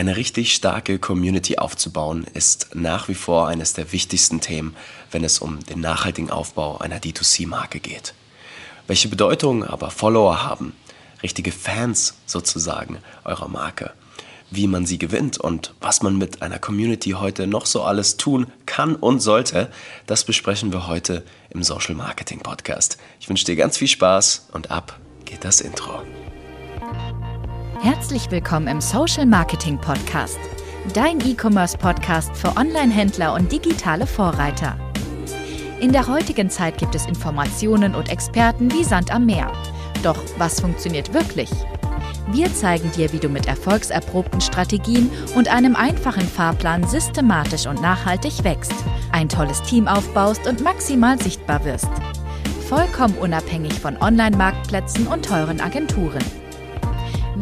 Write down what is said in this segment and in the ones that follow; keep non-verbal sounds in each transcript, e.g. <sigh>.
Eine richtig starke Community aufzubauen ist nach wie vor eines der wichtigsten Themen, wenn es um den nachhaltigen Aufbau einer D2C-Marke geht. Welche Bedeutung aber Follower haben, richtige Fans sozusagen eurer Marke, wie man sie gewinnt und was man mit einer Community heute noch so alles tun kann und sollte, das besprechen wir heute im Social Marketing Podcast. Ich wünsche dir ganz viel Spaß und ab geht das Intro. Herzlich willkommen im Social Marketing Podcast, dein E-Commerce Podcast für Online-Händler und digitale Vorreiter. In der heutigen Zeit gibt es Informationen und Experten wie Sand am Meer. Doch was funktioniert wirklich? Wir zeigen dir, wie du mit erfolgserprobten Strategien und einem einfachen Fahrplan systematisch und nachhaltig wächst, ein tolles Team aufbaust und maximal sichtbar wirst. Vollkommen unabhängig von Online-Marktplätzen und teuren Agenturen.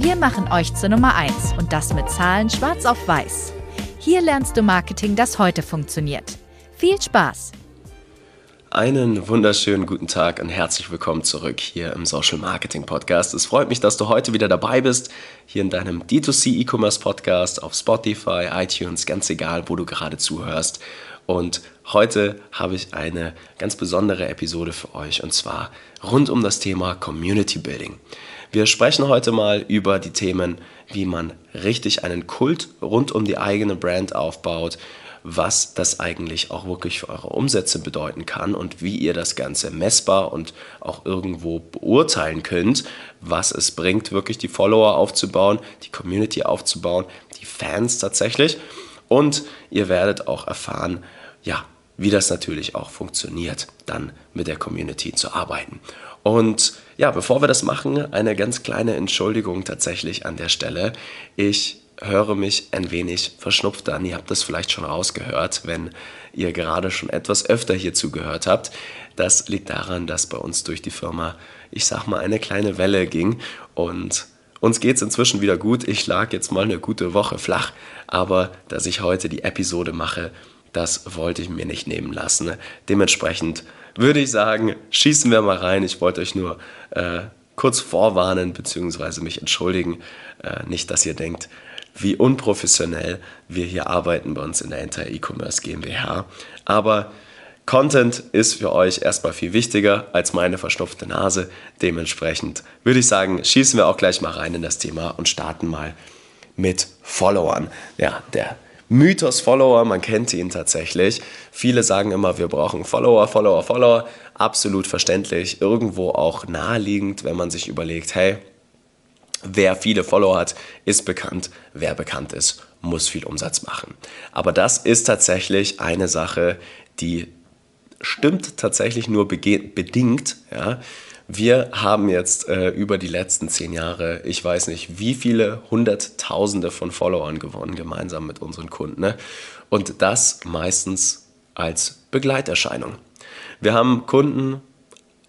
Wir machen euch zur Nummer 1 und das mit Zahlen schwarz auf weiß. Hier lernst du Marketing, das heute funktioniert. Viel Spaß! Einen wunderschönen guten Tag und herzlich willkommen zurück hier im Social Marketing Podcast. Es freut mich, dass du heute wieder dabei bist, hier in deinem D2C E-Commerce Podcast auf Spotify, iTunes, ganz egal, wo du gerade zuhörst. Und heute habe ich eine ganz besondere Episode für euch und zwar rund um das Thema Community Building. Wir sprechen heute mal über die Themen, wie man richtig einen Kult rund um die eigene Brand aufbaut, was das eigentlich auch wirklich für eure Umsätze bedeuten kann und wie ihr das Ganze messbar und auch irgendwo beurteilen könnt, was es bringt, wirklich die Follower aufzubauen, die Community aufzubauen, die Fans tatsächlich. Und ihr werdet auch erfahren, ja, wie das natürlich auch funktioniert, dann mit der Community zu arbeiten. Und ja, bevor wir das machen, eine ganz kleine Entschuldigung tatsächlich an der Stelle. Ich höre mich ein wenig verschnupft an. Ihr habt das vielleicht schon rausgehört, wenn ihr gerade schon etwas öfter hier zugehört habt. Das liegt daran, dass bei uns durch die Firma, ich sag mal, eine kleine Welle ging und uns geht es inzwischen wieder gut. Ich lag jetzt mal eine gute Woche flach, aber dass ich heute die Episode mache, das wollte ich mir nicht nehmen lassen. Dementsprechend würde ich sagen, schießen wir mal rein. Ich wollte euch nur äh, kurz vorwarnen bzw. mich entschuldigen. Äh, nicht, dass ihr denkt, wie unprofessionell wir hier arbeiten bei uns in der Enter E-Commerce GmbH. Aber Content ist für euch erstmal viel wichtiger als meine verschnupfte Nase. Dementsprechend würde ich sagen, schießen wir auch gleich mal rein in das Thema und starten mal mit Followern. Ja, der Mythos Follower, man kennt ihn tatsächlich. Viele sagen immer, wir brauchen Follower, Follower, Follower. Absolut verständlich, irgendwo auch naheliegend, wenn man sich überlegt, hey, wer viele Follower hat, ist bekannt, wer bekannt ist, muss viel Umsatz machen. Aber das ist tatsächlich eine Sache, die stimmt tatsächlich nur bedingt, ja, wir haben jetzt äh, über die letzten zehn Jahre, ich weiß nicht, wie viele Hunderttausende von Followern gewonnen, gemeinsam mit unseren Kunden. Ne? Und das meistens als Begleiterscheinung. Wir haben Kunden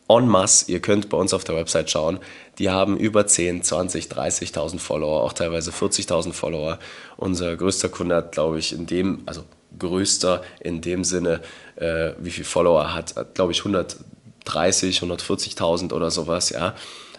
en masse, ihr könnt bei uns auf der Website schauen, die haben über 10, 20, 30.000 Follower, auch teilweise 40.000 Follower. Unser größter Kunde hat, glaube ich, in dem, also größter in dem Sinne, äh, wie viel Follower hat, hat glaube ich, 100. 130, 140.000 oder sowas, ja.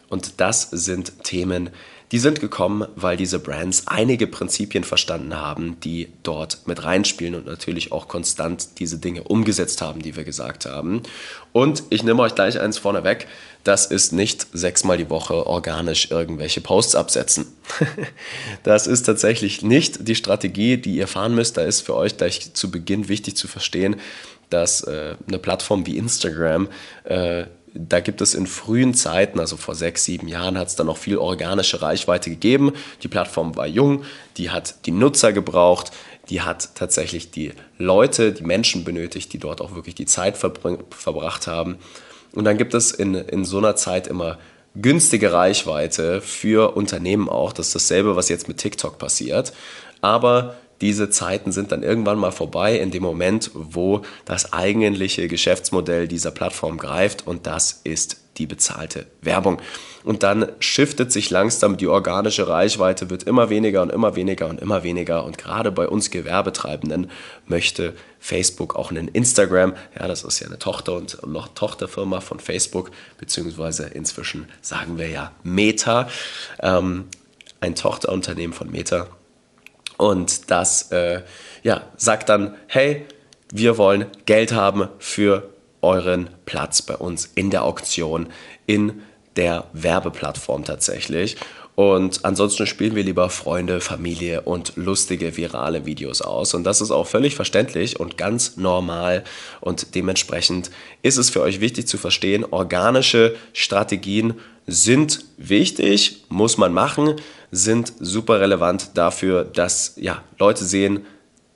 Und das sind Themen, die sind gekommen, weil diese Brands einige Prinzipien verstanden haben, die dort mit reinspielen und natürlich auch konstant diese Dinge umgesetzt haben, die wir gesagt haben. Und ich nehme euch gleich eins vorneweg, das ist nicht sechsmal die Woche organisch irgendwelche Posts absetzen. <laughs> das ist tatsächlich nicht die Strategie, die ihr fahren müsst. Da ist für euch gleich zu Beginn wichtig zu verstehen, dass äh, eine Plattform wie Instagram, äh, da gibt es in frühen Zeiten, also vor sechs, sieben Jahren, hat es da noch viel organische Reichweite gegeben. Die Plattform war jung, die hat die Nutzer gebraucht, die hat tatsächlich die Leute, die Menschen benötigt, die dort auch wirklich die Zeit verbracht haben. Und dann gibt es in, in so einer Zeit immer günstige Reichweite für Unternehmen auch. Das ist dasselbe, was jetzt mit TikTok passiert. Aber diese Zeiten sind dann irgendwann mal vorbei in dem Moment, wo das eigentliche Geschäftsmodell dieser Plattform greift und das ist die bezahlte Werbung. Und dann shiftet sich langsam die organische Reichweite, wird immer weniger und immer weniger und immer weniger. Und gerade bei uns Gewerbetreibenden möchte Facebook auch einen Instagram, ja, das ist ja eine Tochter und noch Tochterfirma von Facebook, beziehungsweise inzwischen sagen wir ja Meta, ähm, ein Tochterunternehmen von Meta Und das äh, ja, sagt dann, hey, wir wollen Geld haben für euren Platz bei uns in der Auktion, in der Werbeplattform tatsächlich. Und ansonsten spielen wir lieber Freunde, Familie und lustige virale Videos aus. Und das ist auch völlig verständlich und ganz normal. Und dementsprechend ist es für euch wichtig zu verstehen, organische Strategien sind wichtig, muss man machen, sind super relevant dafür, dass ja, Leute sehen,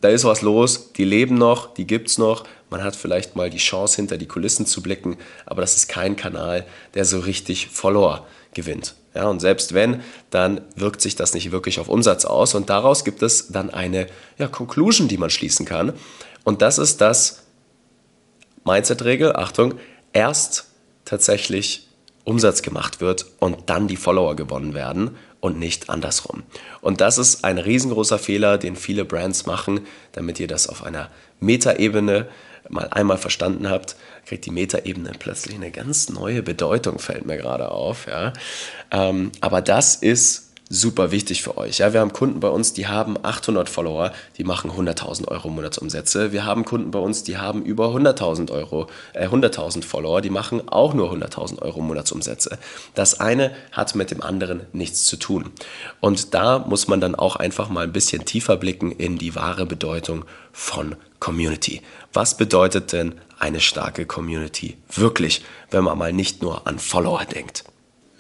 da ist was los, die leben noch, die gibt es noch. Man hat vielleicht mal die Chance, hinter die Kulissen zu blicken, aber das ist kein Kanal, der so richtig Follower gewinnt. Ja, und selbst wenn, dann wirkt sich das nicht wirklich auf Umsatz aus. Und daraus gibt es dann eine ja, Conclusion, die man schließen kann. Und das ist das Mindset-Regel, Achtung, erst tatsächlich Umsatz gemacht wird und dann die Follower gewonnen werden und nicht andersrum. Und das ist ein riesengroßer Fehler, den viele Brands machen, damit ihr das auf einer Metaebene mal einmal verstanden habt, kriegt die Metaebene plötzlich eine ganz neue Bedeutung, fällt mir gerade auf. Ja. Ähm, aber das ist super wichtig für euch. Ja, wir haben Kunden bei uns, die haben 800 Follower, die machen 100.000 Euro Monatsumsätze. Wir haben Kunden bei uns, die haben über 100.000 Euro, äh, 100.000 Follower, die machen auch nur 100.000 Euro Monatsumsätze. Das eine hat mit dem anderen nichts zu tun. Und da muss man dann auch einfach mal ein bisschen tiefer blicken in die wahre Bedeutung von Community. Was bedeutet denn eine starke Community wirklich, wenn man mal nicht nur an Follower denkt?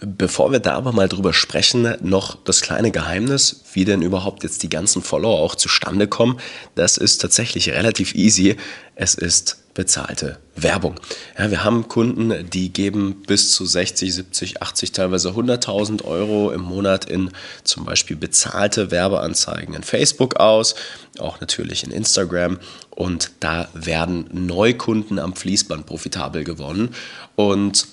Bevor wir da aber mal drüber sprechen, noch das kleine Geheimnis, wie denn überhaupt jetzt die ganzen Follower auch zustande kommen. Das ist tatsächlich relativ easy. Es ist bezahlte Werbung. Ja, wir haben Kunden, die geben bis zu 60, 70, 80, teilweise 100.000 Euro im Monat in zum Beispiel bezahlte Werbeanzeigen in Facebook aus, auch natürlich in Instagram. Und da werden Neukunden am Fließband profitabel gewonnen. Und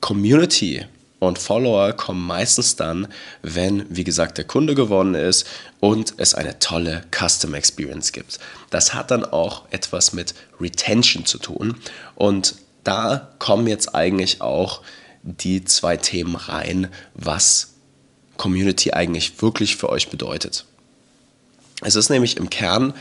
Community und Follower kommen meistens dann, wenn, wie gesagt, der Kunde gewonnen ist und es eine tolle Custom Experience gibt. Das hat dann auch etwas mit Retention zu tun. Und da kommen jetzt eigentlich auch die zwei Themen rein, was Community eigentlich wirklich für euch bedeutet. Es ist nämlich im Kern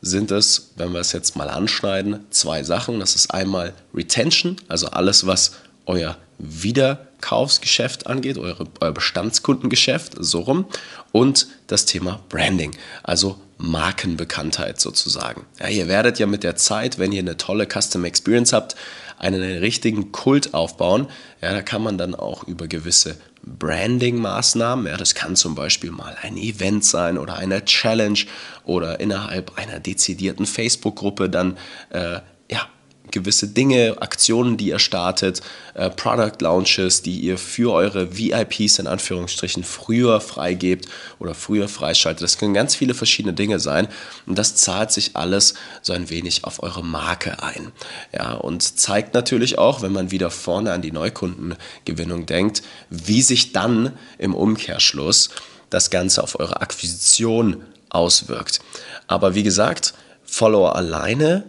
sind es, wenn wir es jetzt mal anschneiden, zwei Sachen. Das ist einmal Retention, also alles, was euer Wiederkaufsgeschäft angeht, eure, euer Bestandskundengeschäft, so rum, und das Thema Branding, also Markenbekanntheit sozusagen. Ja, ihr werdet ja mit der Zeit, wenn ihr eine tolle Custom Experience habt, einen richtigen Kult aufbauen. Ja, da kann man dann auch über gewisse Branding-Maßnahmen, ja, das kann zum Beispiel mal ein Event sein oder eine Challenge oder innerhalb einer dezidierten Facebook-Gruppe dann äh, ja, gewisse Dinge, Aktionen, die ihr startet, äh, Product Launches, die ihr für eure VIPs in Anführungsstrichen früher freigebt oder früher freischaltet. Das können ganz viele verschiedene Dinge sein und das zahlt sich alles so ein wenig auf eure Marke ein. Ja, und zeigt natürlich auch, wenn man wieder vorne an die Neukundengewinnung denkt, wie sich dann im Umkehrschluss das Ganze auf eure Akquisition auswirkt. Aber wie gesagt, Follower alleine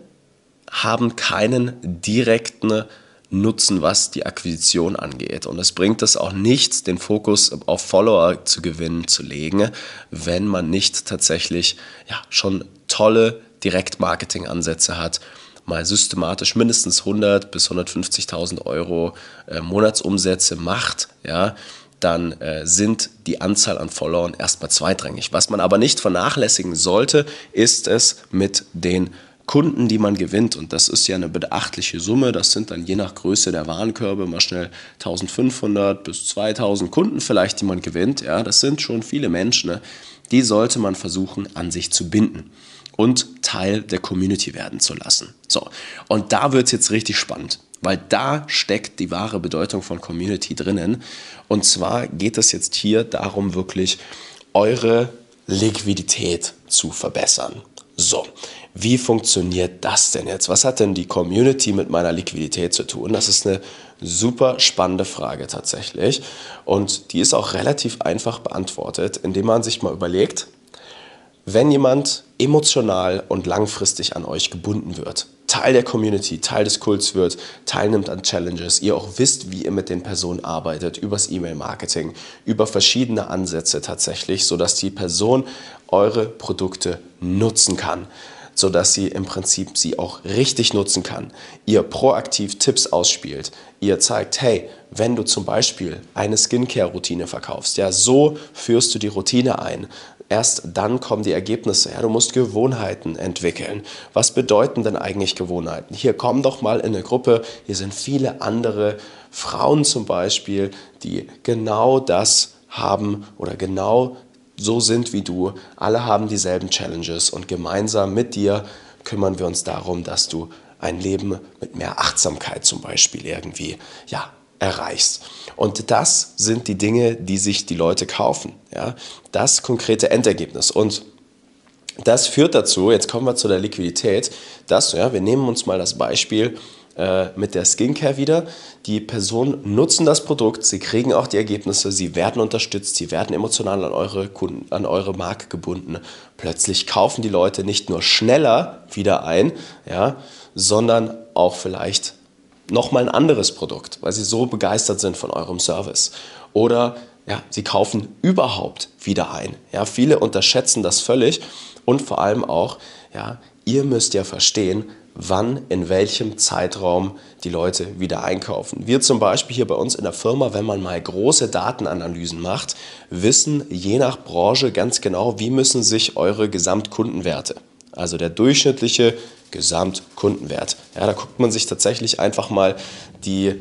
haben keinen direkten Nutzen, was die Akquisition angeht. Und es bringt es auch nichts, den Fokus auf Follower zu gewinnen, zu legen, wenn man nicht tatsächlich ja, schon tolle Direktmarketing-Ansätze hat, mal systematisch mindestens 100 bis 150.000 Euro äh, Monatsumsätze macht, ja, dann äh, sind die Anzahl an Followern erstmal zweitrangig. Was man aber nicht vernachlässigen sollte, ist es mit den Kunden, die man gewinnt. Und das ist ja eine beachtliche Summe. Das sind dann je nach Größe der Warenkörbe mal schnell 1500 bis 2000 Kunden vielleicht, die man gewinnt. Ja, das sind schon viele Menschen. Ne? Die sollte man versuchen, an sich zu binden und Teil der Community werden zu lassen. So, und da wird es jetzt richtig spannend, weil da steckt die wahre Bedeutung von Community drinnen. Und zwar geht es jetzt hier darum, wirklich eure Liquidität zu verbessern. So, wie funktioniert das denn jetzt? Was hat denn die Community mit meiner Liquidität zu tun? Das ist eine super spannende Frage tatsächlich. Und die ist auch relativ einfach beantwortet, indem man sich mal überlegt, wenn jemand emotional und langfristig an euch gebunden wird, Teil der Community, Teil des Kults wird, teilnimmt an Challenges, ihr auch wisst, wie ihr mit den Personen arbeitet, übers E-Mail-Marketing, über verschiedene Ansätze tatsächlich, sodass die Person eure Produkte nutzen kann sodass sie im Prinzip sie auch richtig nutzen kann. Ihr proaktiv Tipps ausspielt. Ihr zeigt, hey, wenn du zum Beispiel eine Skincare-Routine verkaufst, ja, so führst du die Routine ein. Erst dann kommen die Ergebnisse. Ja, du musst Gewohnheiten entwickeln. Was bedeuten denn eigentlich Gewohnheiten? Hier komm doch mal in eine Gruppe. Hier sind viele andere Frauen zum Beispiel, die genau das haben oder genau so sind wie du. Alle haben dieselben Challenges und gemeinsam mit dir kümmern wir uns darum, dass du ein Leben mit mehr Achtsamkeit zum Beispiel irgendwie ja, erreichst. Und das sind die Dinge, die sich die Leute kaufen. Ja? Das konkrete Endergebnis. Und das führt dazu, jetzt kommen wir zu der Liquidität, dass, ja, wir nehmen uns mal das Beispiel, äh, mit der Skincare wieder. Die Personen nutzen das Produkt, sie kriegen auch die Ergebnisse, sie werden unterstützt, sie werden emotional an eure, Kunden, an eure Marke gebunden. Plötzlich kaufen die Leute nicht nur schneller wieder ein, ja, sondern auch vielleicht nochmal ein anderes Produkt, weil sie so begeistert sind von eurem Service. Oder ja, sie kaufen überhaupt wieder ein. Ja, viele unterschätzen das völlig und vor allem auch, ja, ihr müsst ja verstehen, wann, in welchem Zeitraum die Leute wieder einkaufen. Wir zum Beispiel hier bei uns in der Firma, wenn man mal große Datenanalysen macht, wissen je nach Branche ganz genau, wie müssen sich eure Gesamtkundenwerte, also der durchschnittliche Gesamtkundenwert. Ja, da guckt man sich tatsächlich einfach mal die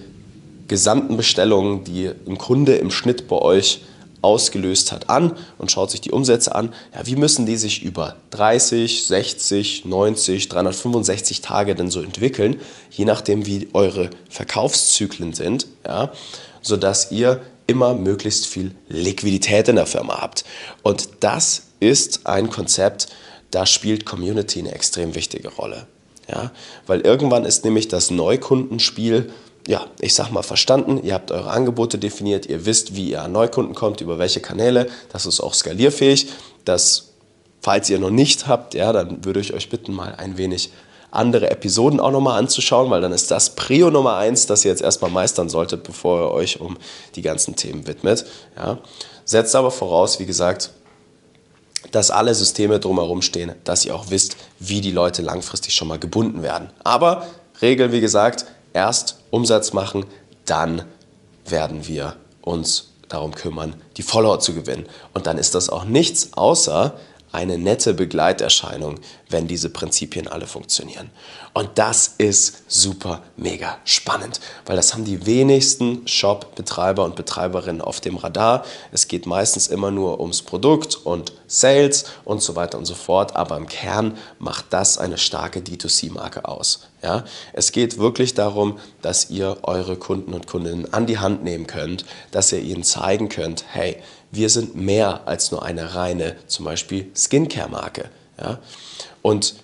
gesamten Bestellungen, die ein Kunde im Schnitt bei euch ausgelöst hat, an und schaut sich die Umsätze an. Ja, wie müssen die sich über 30, 60, 90, 365 Tage denn so entwickeln, je nachdem, wie eure Verkaufszyklen sind, ja, sodass ihr immer möglichst viel Liquidität in der Firma habt. Und das ist ein Konzept, da spielt Community eine extrem wichtige Rolle. Ja, weil irgendwann ist nämlich das Neukundenspiel ja, ich sag mal, verstanden. Ihr habt eure Angebote definiert, ihr wisst, wie ihr an Neukunden kommt, über welche Kanäle. Das ist auch skalierfähig. Das, falls ihr noch nicht habt, ja, dann würde ich euch bitten, mal ein wenig andere Episoden auch nochmal anzuschauen, weil dann ist das Prio Nummer eins, das ihr jetzt erstmal meistern solltet, bevor ihr euch um die ganzen Themen widmet. Ja. Setzt aber voraus, wie gesagt, dass alle Systeme drumherum stehen, dass ihr auch wisst, wie die Leute langfristig schon mal gebunden werden. Aber Regeln, wie gesagt, erst Umsatz machen, dann werden wir uns darum kümmern, die Follower zu gewinnen. Und dann ist das auch nichts außer eine nette Begleiterscheinung, wenn diese Prinzipien alle funktionieren. Und das ist super mega spannend, weil das haben die wenigsten Shop-Betreiber und Betreiberinnen auf dem Radar. Es geht meistens immer nur ums Produkt und Sales und so weiter und so fort, aber im Kern macht das eine starke D2C-Marke aus. Ja? Es geht wirklich darum, dass ihr eure Kunden und Kundinnen an die Hand nehmen könnt, dass ihr ihnen zeigen könnt, hey, wir sind mehr als nur eine reine, zum Beispiel Skincare-Marke. Ja? Und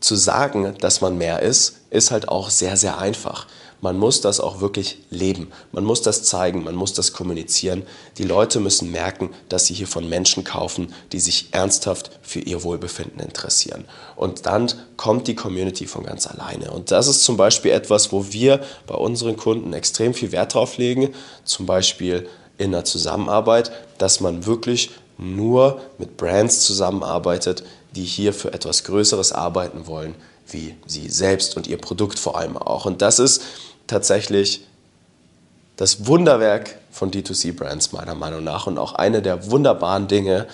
zu sagen, dass man mehr ist, ist halt auch sehr, sehr einfach. Man muss das auch wirklich leben. Man muss das zeigen, man muss das kommunizieren. Die Leute müssen merken, dass sie hier von Menschen kaufen, die sich ernsthaft für ihr Wohlbefinden interessieren. Und dann kommt die Community von ganz alleine. Und das ist zum Beispiel etwas, wo wir bei unseren Kunden extrem viel Wert drauf legen. Zum Beispiel in der Zusammenarbeit, dass man wirklich nur mit Brands zusammenarbeitet, die hier für etwas Größeres arbeiten wollen, wie sie selbst und ihr Produkt vor allem auch. Und das ist tatsächlich das Wunderwerk von D2C-Brands meiner Meinung nach. Und auch eine der wunderbaren Dinge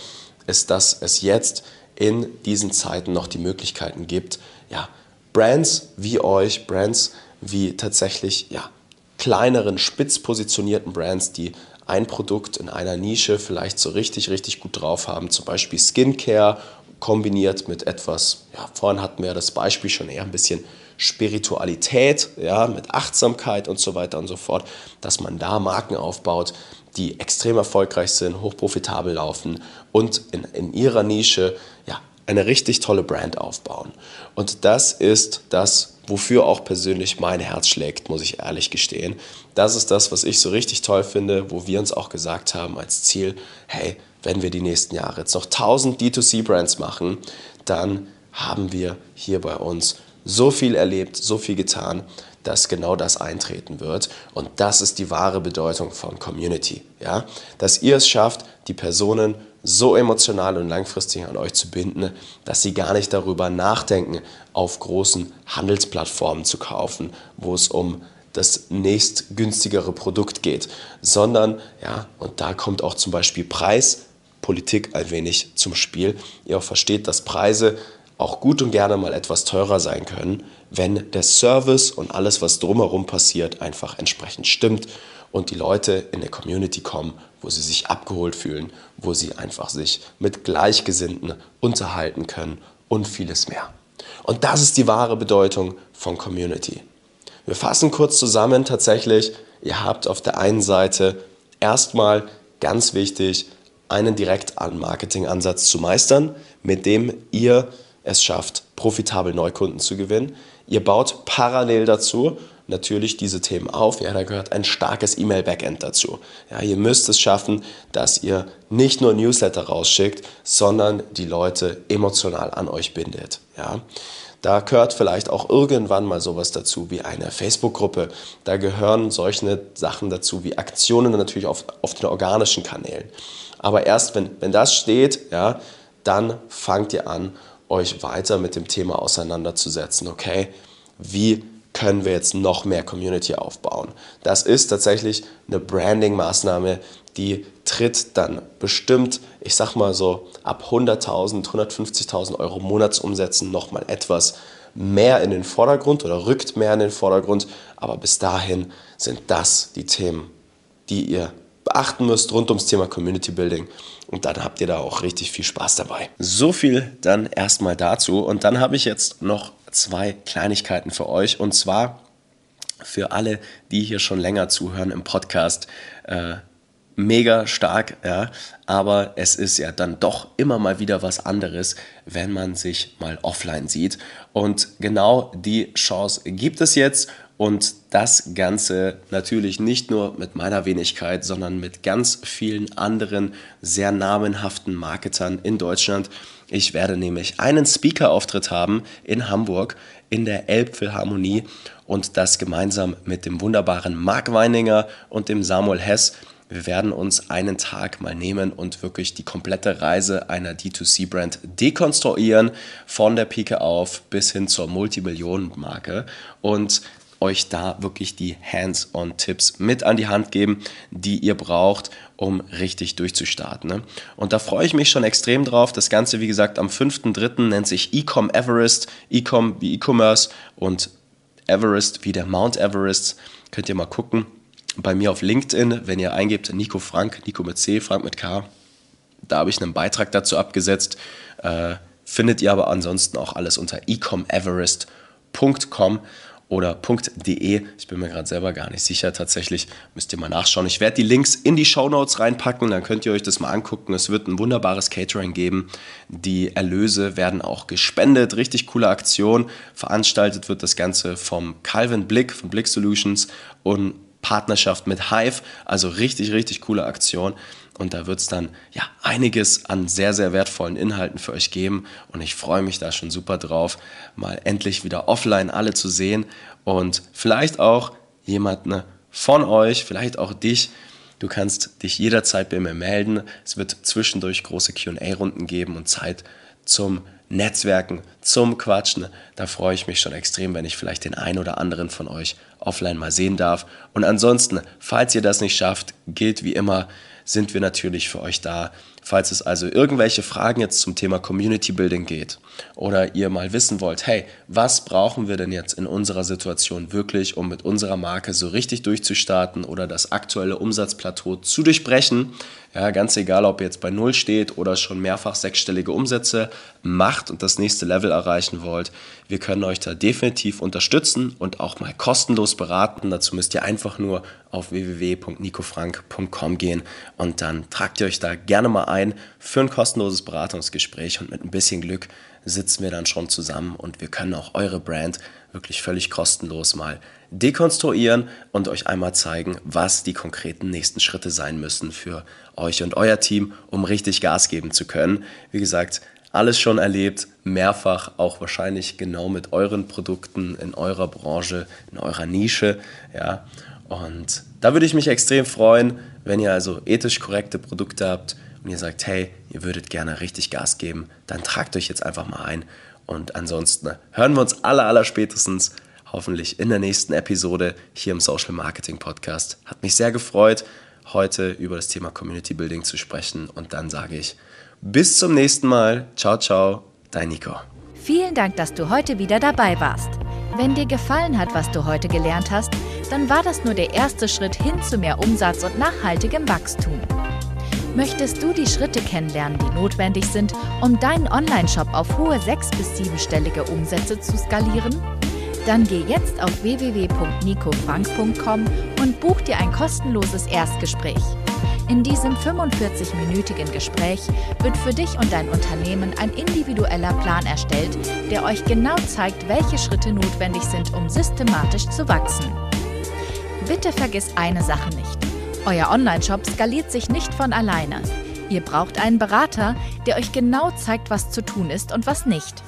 ist, dass es jetzt in diesen Zeiten noch die Möglichkeiten gibt, ja, Brands wie euch, Brands wie tatsächlich ja, kleineren, spitz positionierten Brands, die ein Produkt in einer Nische vielleicht so richtig, richtig gut drauf haben, zum Beispiel Skincare kombiniert mit etwas, ja, vorhin hatten wir das Beispiel schon eher ein bisschen Spiritualität, ja, mit Achtsamkeit und so weiter und so fort, dass man da Marken aufbaut, die extrem erfolgreich sind, hochprofitabel laufen und in, in ihrer Nische ja, eine richtig tolle Brand aufbauen. Und das ist das, wofür auch persönlich mein Herz schlägt, muss ich ehrlich gestehen. Das ist das, was ich so richtig toll finde, wo wir uns auch gesagt haben als Ziel, hey, wenn wir die nächsten Jahre jetzt noch 1000 D2C-Brands machen, dann haben wir hier bei uns so viel erlebt, so viel getan, dass genau das eintreten wird. Und das ist die wahre Bedeutung von Community. Ja? Dass ihr es schafft, die Personen so emotional und langfristig an euch zu binden, dass sie gar nicht darüber nachdenken, auf großen Handelsplattformen zu kaufen, wo es um das nächst günstigere Produkt geht, sondern, ja, und da kommt auch zum Beispiel Preis, Politik ein wenig zum Spiel. Ihr versteht, dass Preise auch gut und gerne mal etwas teurer sein können, wenn der Service und alles, was drumherum passiert, einfach entsprechend stimmt und die Leute in der Community kommen, wo sie sich abgeholt fühlen, wo sie einfach sich mit Gleichgesinnten unterhalten können und vieles mehr. Und das ist die wahre Bedeutung von Community. Wir fassen kurz zusammen tatsächlich, ihr habt auf der einen Seite erstmal ganz wichtig, einen Direkt-Marketing-Ansatz zu meistern, mit dem ihr es schafft, profitabel Neukunden zu gewinnen. Ihr baut parallel dazu natürlich diese Themen auf. Ja, da gehört ein starkes E-Mail-Backend dazu. Ja, ihr müsst es schaffen, dass ihr nicht nur Newsletter rausschickt, sondern die Leute emotional an euch bindet. Ja. Da gehört vielleicht auch irgendwann mal sowas dazu wie eine Facebook-Gruppe. Da gehören solche Sachen dazu wie Aktionen natürlich auf, auf den organischen Kanälen. Aber erst wenn, wenn das steht, ja, dann fangt ihr an, euch weiter mit dem Thema auseinanderzusetzen. Okay, wie können wir jetzt noch mehr Community aufbauen? Das ist tatsächlich eine Branding-Maßnahme, die tritt dann bestimmt, ich sag mal so, ab 100.000, 150.000 Euro Monatsumsätzen nochmal etwas mehr in den Vordergrund oder rückt mehr in den Vordergrund. Aber bis dahin sind das die Themen, die ihr beachten müsst rund ums Thema Community Building. Und dann habt ihr da auch richtig viel Spaß dabei. So viel dann erstmal dazu. Und dann habe ich jetzt noch zwei Kleinigkeiten für euch. Und zwar für alle, die hier schon länger zuhören im Podcast. Äh, mega stark, ja, aber es ist ja dann doch immer mal wieder was anderes, wenn man sich mal offline sieht. Und genau die Chance gibt es jetzt und das Ganze natürlich nicht nur mit meiner Wenigkeit, sondern mit ganz vielen anderen sehr namenhaften Marketern in Deutschland. Ich werde nämlich einen Speaker-Auftritt haben in Hamburg in der Elbphilharmonie und das gemeinsam mit dem wunderbaren Marc Weininger und dem Samuel Hess. Wir werden uns einen Tag mal nehmen und wirklich die komplette Reise einer D2C-Brand dekonstruieren, von der Pike auf bis hin zur Multimillionen-Marke. Und euch da wirklich die Hands-on-Tipps mit an die Hand geben, die ihr braucht, um richtig durchzustarten. Ne? Und da freue ich mich schon extrem drauf. Das Ganze, wie gesagt, am 5.3. nennt sich Ecom Everest, Ecom wie E-Commerce und Everest wie der Mount Everest. Könnt ihr mal gucken. Bei mir auf LinkedIn, wenn ihr eingebt Nico Frank, Nico mit C, Frank mit K, da habe ich einen Beitrag dazu abgesetzt. Äh, findet ihr aber ansonsten auch alles unter ecomeverest.com oder .de. Ich bin mir gerade selber gar nicht sicher. Tatsächlich müsst ihr mal nachschauen. Ich werde die Links in die Show Notes reinpacken, dann könnt ihr euch das mal angucken. Es wird ein wunderbares Catering geben. Die Erlöse werden auch gespendet. Richtig coole Aktion. Veranstaltet wird das Ganze vom Calvin Blick von Blick Solutions und Partnerschaft mit Hive. Also richtig, richtig coole Aktion. Und da wird es dann ja einiges an sehr, sehr wertvollen Inhalten für euch geben. Und ich freue mich da schon super drauf, mal endlich wieder offline alle zu sehen und vielleicht auch jemanden von euch, vielleicht auch dich. Du kannst dich jederzeit bei mir melden. Es wird zwischendurch große QA-Runden geben und Zeit zum Netzwerken, zum Quatschen. Da freue ich mich schon extrem, wenn ich vielleicht den einen oder anderen von euch offline mal sehen darf. Und ansonsten, falls ihr das nicht schafft, gilt wie immer, sind wir natürlich für euch da. Falls es also irgendwelche Fragen jetzt zum Thema Community Building geht oder ihr mal wissen wollt, hey, was brauchen wir denn jetzt in unserer Situation wirklich, um mit unserer Marke so richtig durchzustarten oder das aktuelle Umsatzplateau zu durchbrechen, ja, ganz egal, ob ihr jetzt bei Null steht oder schon mehrfach sechsstellige Umsätze macht und das nächste Level erreichen wollt. Wir können euch da definitiv unterstützen und auch mal kostenlos beraten. Dazu müsst ihr einfach nur auf www.nicofrank.com gehen und dann tragt ihr euch da gerne mal ein für ein kostenloses Beratungsgespräch und mit ein bisschen Glück sitzen wir dann schon zusammen und wir können auch eure Brand wirklich völlig kostenlos mal dekonstruieren und euch einmal zeigen, was die konkreten nächsten Schritte sein müssen für euch und euer Team, um richtig Gas geben zu können. Wie gesagt, alles schon erlebt, mehrfach auch wahrscheinlich genau mit euren Produkten in eurer Branche, in eurer Nische, ja. Und da würde ich mich extrem freuen, wenn ihr also ethisch korrekte Produkte habt und ihr sagt, hey, ihr würdet gerne richtig Gas geben, dann tragt euch jetzt einfach mal ein. Und ansonsten hören wir uns aller, aller spätestens hoffentlich in der nächsten Episode hier im Social Marketing Podcast. Hat mich sehr gefreut, heute über das Thema Community Building zu sprechen. Und dann sage ich bis zum nächsten Mal. Ciao, ciao, dein Nico. Vielen Dank, dass du heute wieder dabei warst. Wenn dir gefallen hat, was du heute gelernt hast, dann war das nur der erste Schritt hin zu mehr Umsatz und nachhaltigem Wachstum. Möchtest du die Schritte kennenlernen, die notwendig sind, um deinen Online-Shop auf hohe sechs- bis siebenstellige Umsätze zu skalieren? Dann geh jetzt auf www.nicofrank.com und buch dir ein kostenloses Erstgespräch. In diesem 45-minütigen Gespräch wird für dich und dein Unternehmen ein individueller Plan erstellt, der euch genau zeigt, welche Schritte notwendig sind, um systematisch zu wachsen. Bitte vergiss eine Sache nicht. Euer Online-Shop skaliert sich nicht von alleine. Ihr braucht einen Berater, der euch genau zeigt, was zu tun ist und was nicht.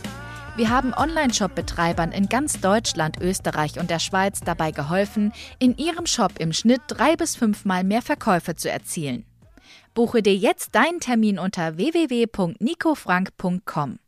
Wir haben Online-Shop-Betreibern in ganz Deutschland, Österreich und der Schweiz dabei geholfen, in ihrem Shop im Schnitt drei bis fünfmal mehr Verkäufe zu erzielen. Buche dir jetzt deinen Termin unter www.nicofrank.com.